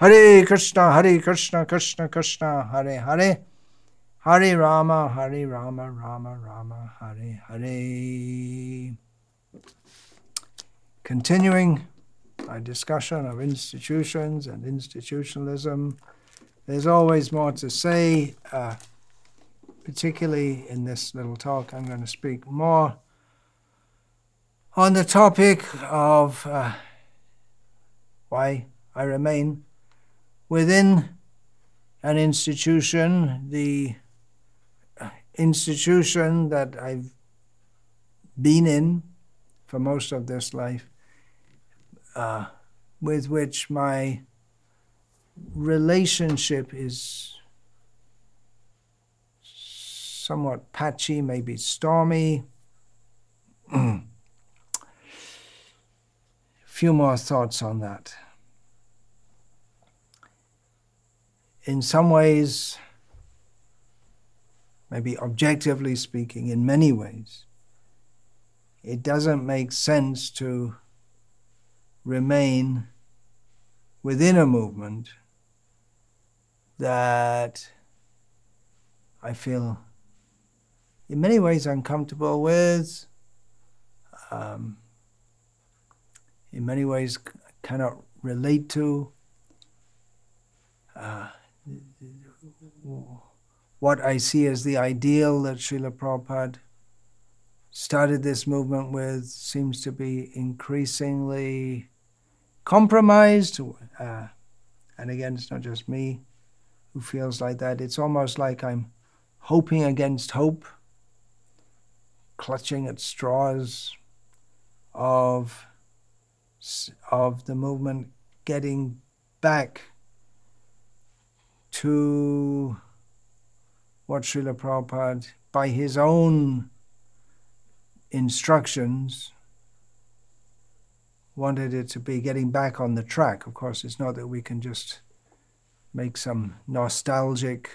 Hare Krishna, Hare Krishna, Krishna Krishna, Hare Hare, Hare Rama, Hare Rama, Rama Rama, Hare Hare. Continuing my discussion of institutions and institutionalism, there's always more to say, uh, particularly in this little talk. I'm going to speak more on the topic of uh, why I remain within an institution, the institution that I've been in for most of this life, uh, with which my relationship is somewhat patchy, maybe stormy. A few more thoughts on that. In some ways, maybe objectively speaking, in many ways, it doesn't make sense to remain within a movement that I feel in many ways uncomfortable with, um, in many ways cannot relate to. Uh, what I see as the ideal that Srila Prabhupada started this movement with seems to be increasingly compromised. Uh, and again, it's not just me who feels like that. It's almost like I'm hoping against hope, clutching at straws of, of the movement getting back to what Srila Prabhupada, by his own instructions, wanted it to be getting back on the track. Of course, it's not that we can just make some nostalgic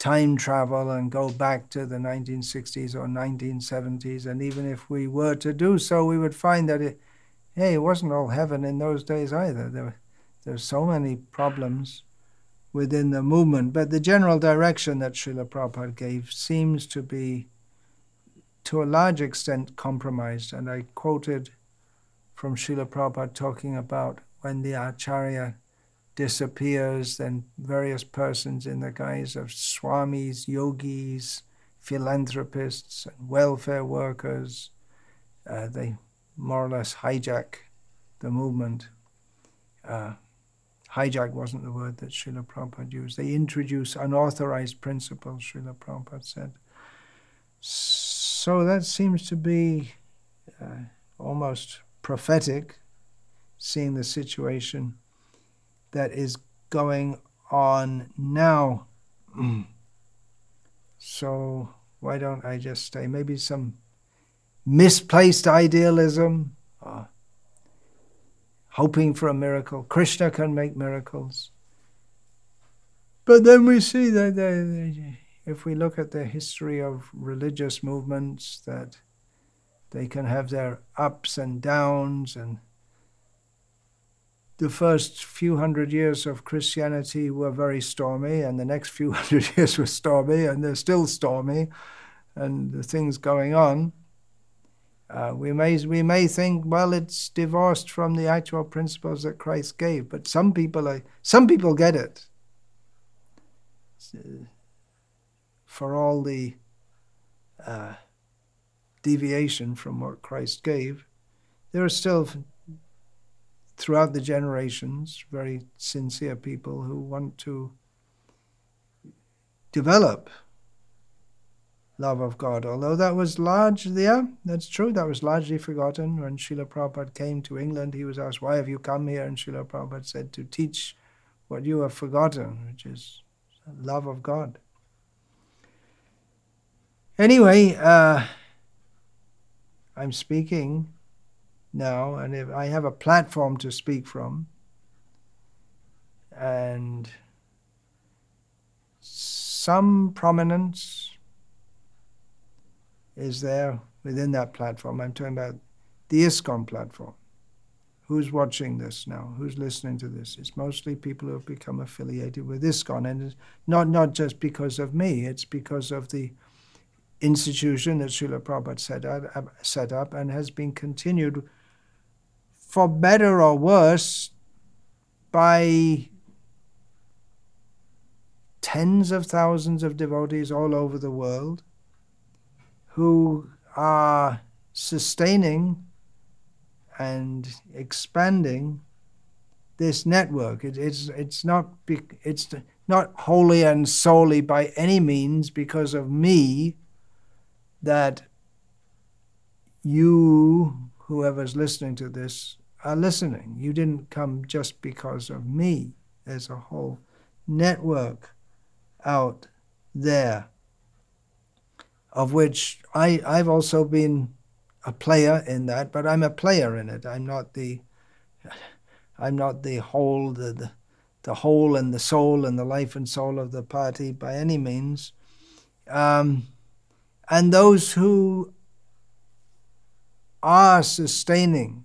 time travel and go back to the 1960s or 1970s. And even if we were to do so, we would find that it, hey, it wasn't all heaven in those days either. There, there's so many problems within the movement. But the general direction that Srila Prabhupada gave seems to be, to a large extent, compromised. And I quoted from Srila Prabhupada talking about when the Acharya disappears, then various persons in the guise of swamis, yogis, philanthropists, and welfare workers, uh, they more or less hijack the movement. Uh, hijack wasn't the word that Srila Prabhupada used. They introduce unauthorized principles, Srila Prabhupada said. So that seems to be uh, almost prophetic, seeing the situation that is going on now. so why don't I just say maybe some misplaced idealism? Uh, hoping for a miracle. Krishna can make miracles. But then we see that they, if we look at the history of religious movements, that they can have their ups and downs, and the first few hundred years of Christianity were very stormy, and the next few hundred years were stormy, and they're still stormy, and the things going on. Uh, we may we may think, well, it's divorced from the actual principles that Christ gave, but some people are, some people get it. for all the uh, deviation from what Christ gave, there are still, throughout the generations, very sincere people who want to develop love of God. Although that was largely, yeah, that's true, that was largely forgotten. When Srila Prabhupada came to England, he was asked, Why have you come here? And Srila Prabhupada said, To teach what you have forgotten, which is love of God. Anyway, uh, I'm speaking now, and if I have a platform to speak from, and some prominence is there within that platform. I'm talking about the ISKCON platform, who's watching this now? Who's listening to this? It's mostly people who have become affiliated with ISKCON, and it's not not just because of me. It's because of the institution that Srila Prabhupada set up, uh, set up and has been continued for better or worse by tens of thousands of devotees all over the world who are sustaining and expanding this network. It, it's it's not it's not wholly and solely by any means because of me that you, whoever's listening to this, are listening. You didn't come just because of me. There's a whole network out there of which I, I've also been a player in that, but I'm a player in it. I'm not the I'm not the whole the, the, the whole and the soul and the life and soul of the party by any means. Um, and those who are sustaining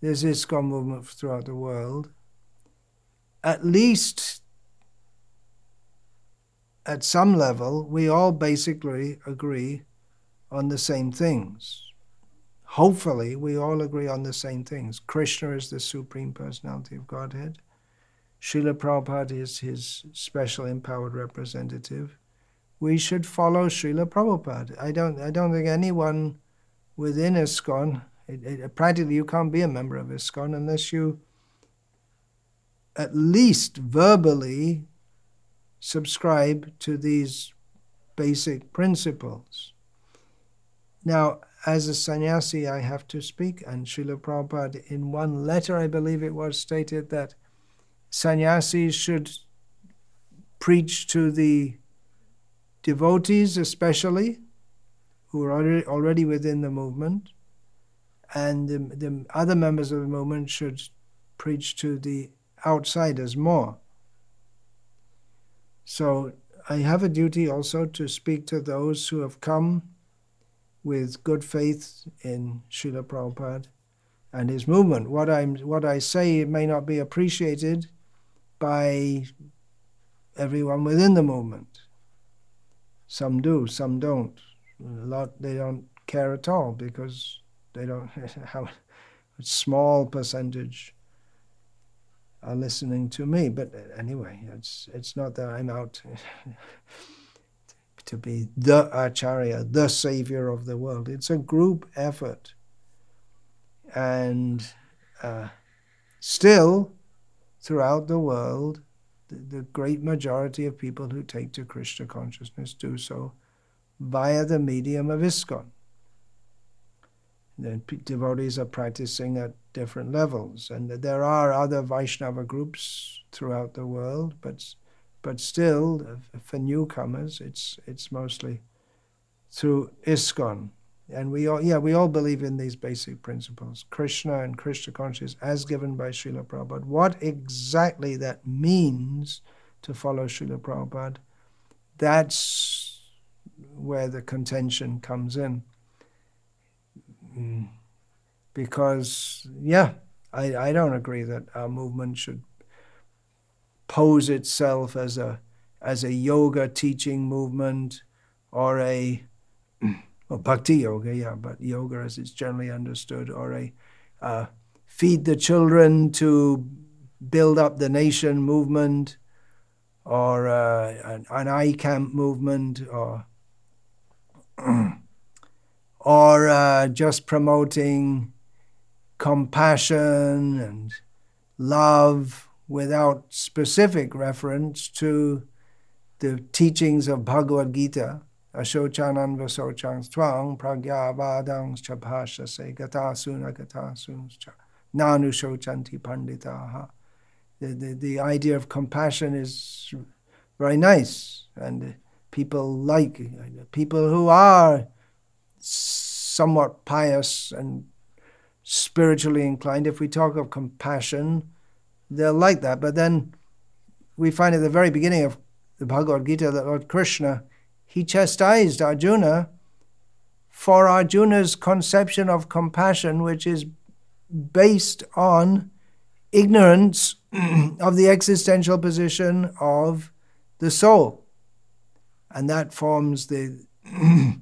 this ISKCON movement throughout the world, at least at some level, we all basically agree on the same things. Hopefully, we all agree on the same things. Krishna is the Supreme Personality of Godhead. Srila Prabhupada is his special empowered representative. We should follow Srila Prabhupada. I don't, I don't think anyone within ISKCON, it, it, practically you can't be a member of ISKCON unless you at least verbally subscribe to these basic principles. Now, as a sannyasi, I have to speak, and Srila Prabhupada, in one letter, I believe it was, stated that sannyasis should preach to the devotees, especially, who are already, within the movement, and the, the other members of the movement should preach to the outsiders more. So I have a duty also to speak to those who have come with good faith in Srila Prabhupada and his movement. What, I'm, what I say may not be appreciated by everyone within the movement. Some do, some don't. A lot they don't care at all because they don't have a small percentage are listening to me. But anyway, it's it's not that I'm out to be the acharya, the savior of the world. It's a group effort, and uh, still, throughout the world, the, the great majority of people who take to Krishna consciousness do so via the medium of ISKCON. The devotees are practicing at different levels. And there are other Vaishnava groups throughout the world, but but still, for newcomers, it's it's mostly through ISKCON. And we all, yeah, we all believe in these basic principles, Krishna and Krishna consciousness as given by Srila Prabhupada. What exactly that means to follow Srila Prabhupada, that's where the contention comes in. Mm because, yeah, I, I don't agree that our movement should pose itself as a as a yoga teaching movement or a well, bhakti yoga, yeah, but yoga as it's generally understood, or a uh, feed the children to build up the nation movement, or uh, an, an eye camp movement, or or uh, just promoting compassion and love without specific reference to the teachings of Bhagavad Gita, Ashochanan Vasochang Twang Pragyavadang Chapashase Gatasuna Gatasun Nanu Shochanti Panditaha. The, the, the idea of compassion is very nice, and people like people who are somewhat pious and spiritually inclined, if we talk of compassion, they'll like that. But then we find at the very beginning of the Bhagavad Gita that Lord Krishna, he chastised Arjuna for Arjuna's conception of compassion, which is based on ignorance of the existential position of the soul. And that forms the,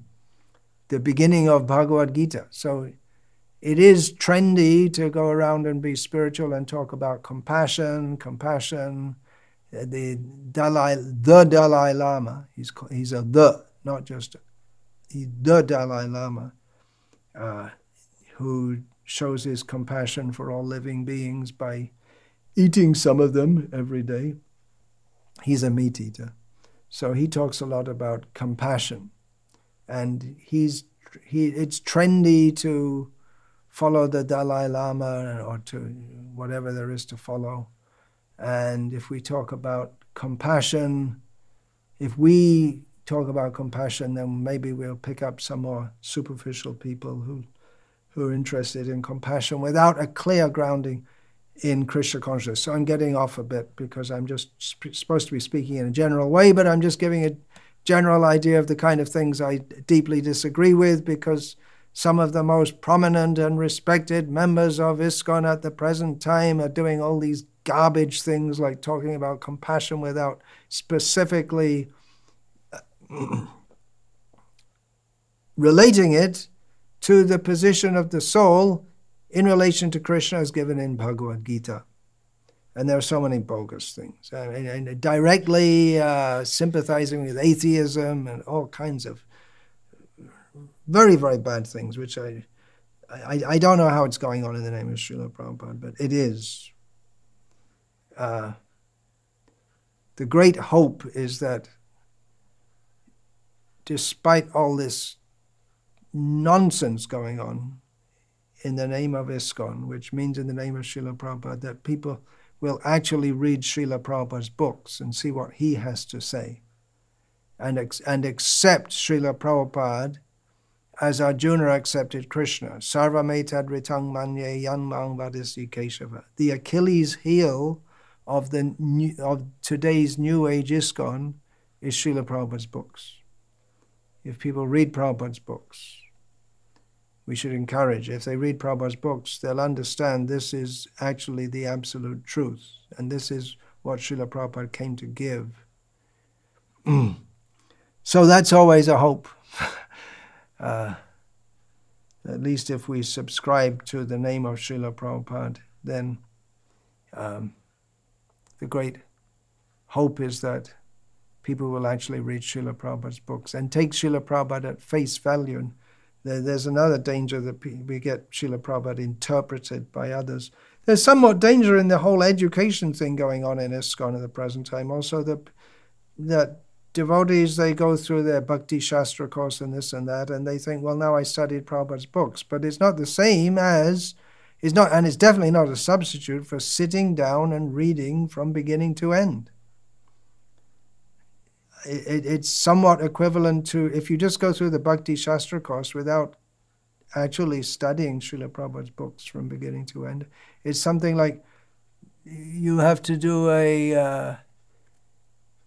the beginning of Bhagavad Gita. So it is trendy to go around and be spiritual and talk about compassion, compassion. The Dalai, the Dalai Lama, he's, he's a the, not just a, he, the Dalai Lama, uh, who shows his compassion for all living beings by eating some of them every day. He's a meat eater. So he talks a lot about compassion. And he's he it's trendy to follow the Dalai Lama or to whatever there is to follow. And if we talk about compassion, if we talk about compassion, then maybe we'll pick up some more superficial people who who are interested in compassion without a clear grounding in Krishna consciousness. So I'm getting off a bit because I'm just sp- supposed to be speaking in a general way, but I'm just giving a general idea of the kind of things I deeply disagree with because some of the most prominent and respected members of ISKCON at the present time are doing all these garbage things like talking about compassion without specifically uh, relating it to the position of the soul in relation to Krishna as given in Bhagavad Gita. And there are so many bogus things. and, directly uh, sympathizing with atheism and all kinds of very, very bad things, which I, I, I don't know how it's going on in the name of Srila Prabhupada, but it is. Uh, the great hope is that despite all this nonsense going on in the name of ISKCON, which means in the name of Srila Prabhupada, that people will actually read Srila Prabhupada's books and see what he has to say and, and accept Srila Prabhupada as Arjuna accepted Krishna. Sarvametad ritang manye yanmang vadisi keshava. The Achilles heel of, the new, of today's New Age ISKCON is Srila Prabhupada's books. If people read Prabhupada's books, we should encourage. If they read Prabhupada's books, they'll understand this is actually the absolute truth, and this is what Srila Prabhupada came to give. so that's always a hope. uh, at least if we subscribe to the name of Srila Prabhupada, then um, the great hope is that people will actually read Srila Prabhupada's books and take Srila Prabhupada at face value and there's another danger that we get Srila Prabhupada interpreted by others. There's somewhat danger in the whole education thing going on in ISKCON at the present time. Also, that that devotees they go through their Bhakti Shastri course and this and that, and they think, well, now I studied Prabhupada's books, but it's not the same as it's not, and it's definitely not a substitute for sitting down and reading from beginning to end it, it's somewhat equivalent to if you just go through the Bhakti Shastri course without actually studying Srila Prabhupada's books from beginning to end. It's something like you have to do a, uh,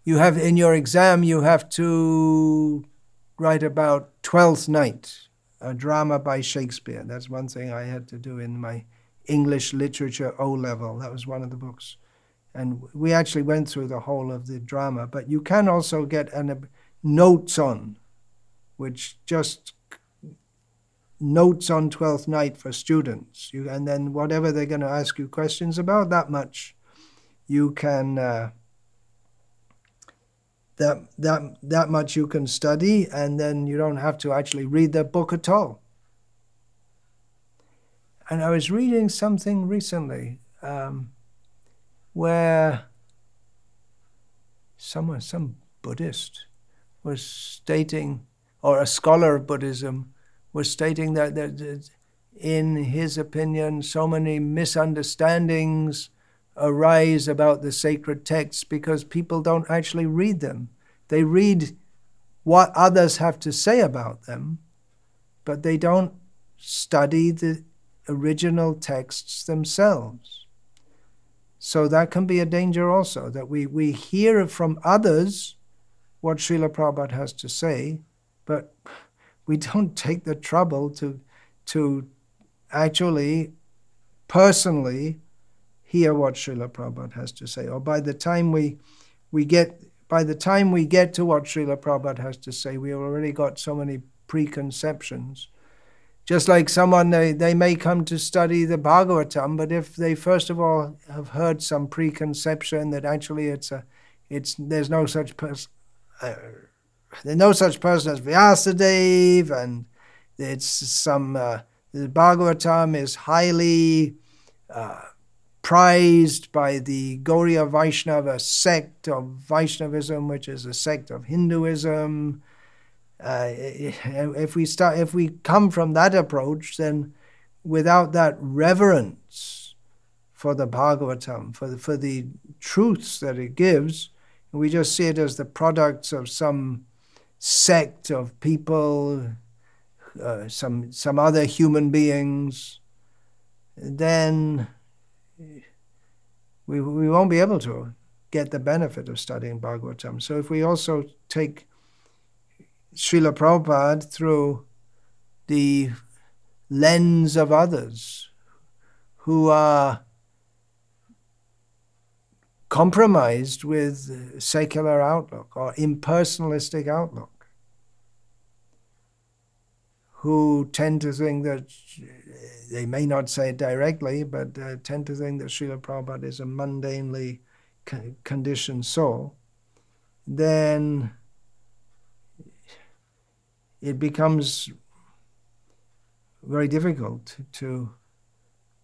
you have in your exam, you have to write about Twelfth Night, a drama by Shakespeare. That's one thing I had to do in my English literature O level. That was one of the books and we actually went through the whole of the drama. But you can also get an, notes on, which just notes on Twelfth Night for students. You, and then whatever they're going to ask you questions about, that much you can. Uh, that that that much you can study, and then you don't have to actually read the book at all. And I was reading something recently. Um, where someone, some Buddhist, was stating, or a scholar of Buddhism, was stating that, that in his opinion, so many misunderstandings arise about the sacred texts because people don't actually read them. They read what others have to say about them, but they don't study the original texts themselves. So that can be a danger also, that we, we hear from others what Srila Prabhupada has to say, but we don't take the trouble to, to actually personally hear what Srila Prabhupada has to say, or by the time we we get by the time we get to what Srila Prabhupada has to say, we've already got so many preconceptions. Just like someone, they, they may come to study the Bhagavatam, but if they first of all have heard some preconception that actually it's a, it's there's no such person, uh, there's no such person as Vyasadeva, and it's some uh, the Bhagavatam is highly uh, prized by the Gauriya Vaishnava sect of Vaishnavism, which is a sect of Hinduism. Uh, if we start, if we come from that approach, then without that reverence for the Bhagavatam, for the, for the truths that it gives, we just see it as the products of some sect of people, uh, some some other human beings, then we, we won't be able to get the benefit of studying Bhagavatam. So if we also take Srila Prabhupada through the lens of others who are compromised with secular outlook or impersonalistic outlook, who tend to think that they may not say it directly, but uh, tend to think that Srila Prabhupada is a mundanely conditioned soul, then it becomes very difficult to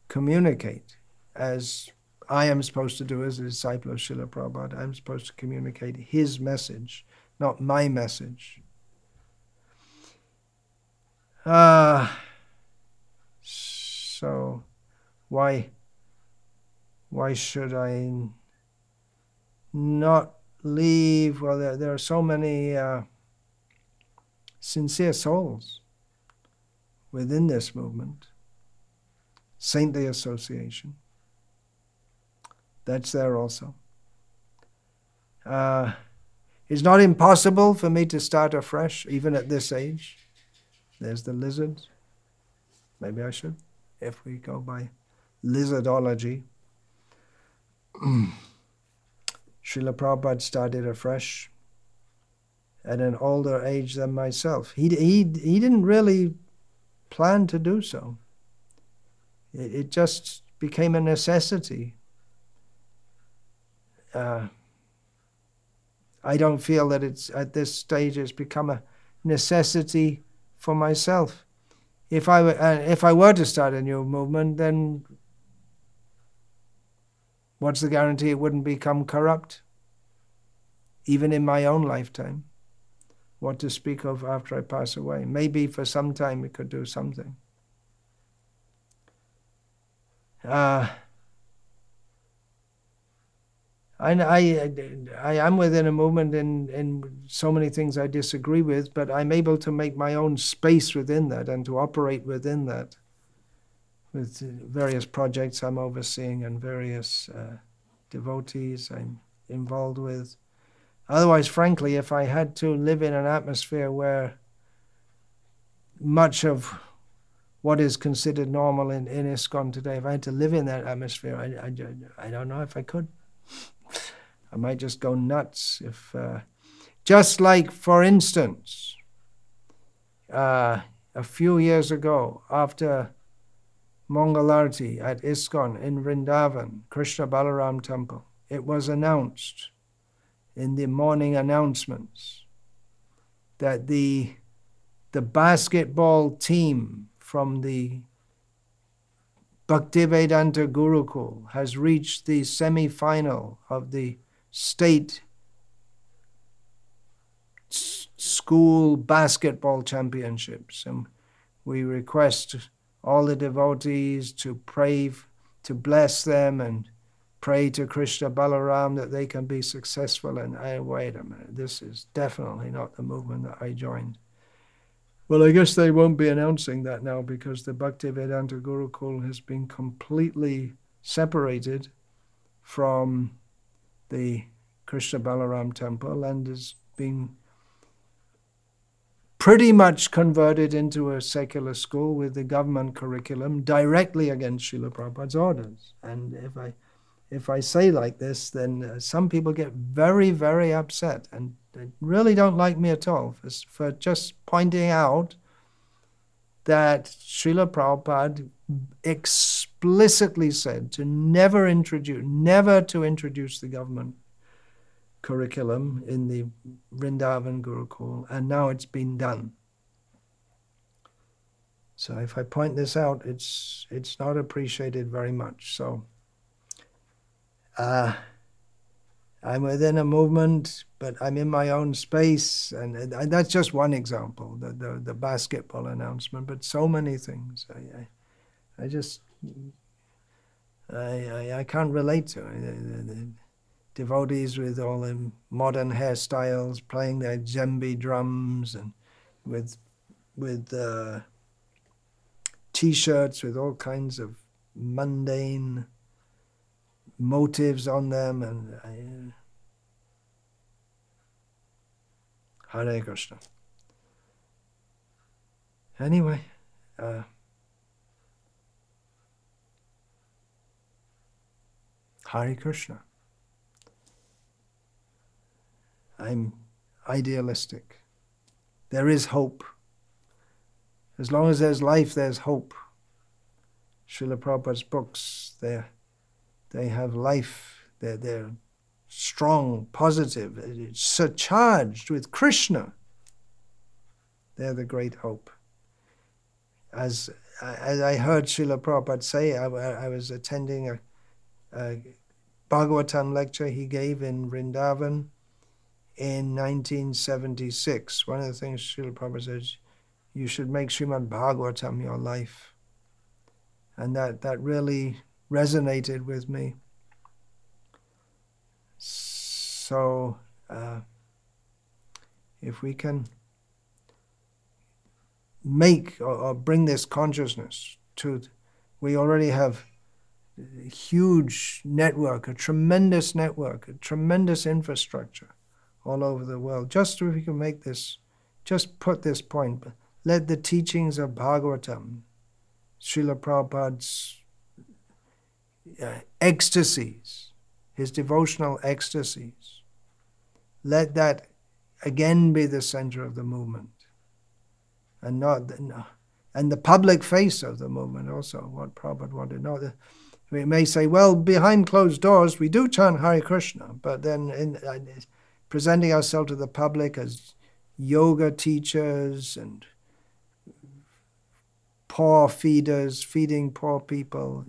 communicate as I am supposed to do as a disciple of Srila Prabhupada. I'm supposed to communicate his message, not my message. Uh, so why why should I not leave? Well, there, there are so many uh, sincere souls within this movement, saintly association. That's there also. Uh, it's not impossible for me to start afresh, even at this age. There's the lizards. Maybe I should if we go by lizardology. Srila Prabhupada started afresh at an older age than myself. He, he, he didn't really plan to do so. It, it just became a necessity. Uh, I don't feel that it's at this stage it's become a necessity for myself if I were, uh, if I were to start a new movement, then what's the guarantee it wouldn't become corrupt, even in my own lifetime? What to speak of after I pass away? Maybe for some time it could do something. Uh, I, I, I am within a movement in, in so many things I disagree with, but I'm able to make my own space within that and to operate within that with various projects I'm overseeing and various uh, devotees I'm involved with. Otherwise, frankly, if I had to live in an atmosphere where much of what is considered normal in, in ISKCON today, if I had to live in that atmosphere, I, I, I don't know if I could. I might just go nuts if, uh, just like, for instance, uh, a few years ago, after Mangalarti at ISKCON in Vrindavan, Krishna Balaram Temple, it was announced in the morning announcements that the, the basketball team from the Bhaktivedanta Gurukul has reached the semi final of the state school basketball championships. And we request all the devotees to pray, to bless them and pray to Krishna Balaram that they can be successful. And I, wait a minute, this is definitely not the movement that I joined. Well, I guess they won't be announcing that now because the Bhaktivedanta Gurukul has been completely separated from the Krishna Balaram temple and is being pretty much converted into a secular school with the government curriculum directly against Srila Prabhupada's orders. And if I, if I say like this, then uh, some people get very, very upset and they really don't like me at all for, for just pointing out that Srila Prabhupada explicitly said to never introduce, never to introduce the government curriculum in the Vrindavan Gurukul, and now it's been done. So if I point this out, it's it's not appreciated very much. So uh, I'm within a movement, but I'm in my own space, and, and that's just one example, the, the, the basketball announcement. But so many things, I, I, I just I, I, I can't relate to. The, the, devotees with all the modern hairstyles, playing their djembe drums, and with with uh, t-shirts with all kinds of mundane motives on them, and uh, Hare Krishna. Anyway. Uh, Hare Krishna. I'm idealistic. There is hope. As long as there's life, there's hope. Srila Prabhupada's books, they they have life. They're, they're strong, positive, it's surcharged with Krishna. They're the great hope. As, as I heard Srila Prabhupada say, I, I was attending a, a Bhagavatam lecture he gave in Vrindavan in 1976. One of the things Srila Prabhupada says, you should make Srimad Bhagavatam your life. And that, that really resonated with me. So, uh, if we can make or, or, bring this consciousness to, we already have a huge network, a tremendous network, a tremendous infrastructure all over the world. Just if we can make this, just put this point, let the teachings of Bhagavatam, Srila Prabhupada's uh, ecstasies, his devotional ecstasies, let that again be the center of the movement and not the, and the public face of the movement also what Prabhupada wanted no the, we may say well behind closed doors we do chant Hare Krishna but then in, uh, presenting ourselves to the public as yoga teachers and poor feeders feeding poor people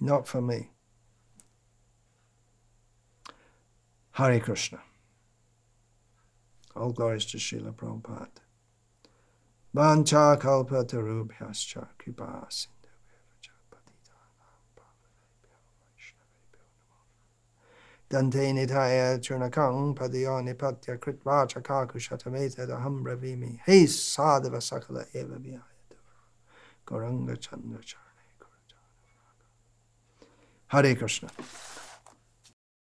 not for me Hare Krishna. All glories to Srila Prabhupada. Vancha kalpa tarubhyascha kripa Dante nitaya churnakang padyo nipatya kritva chakakushatameta ravimi he sadhava sakala eva vihaya Goranga Chandra Charne Hare Krishna.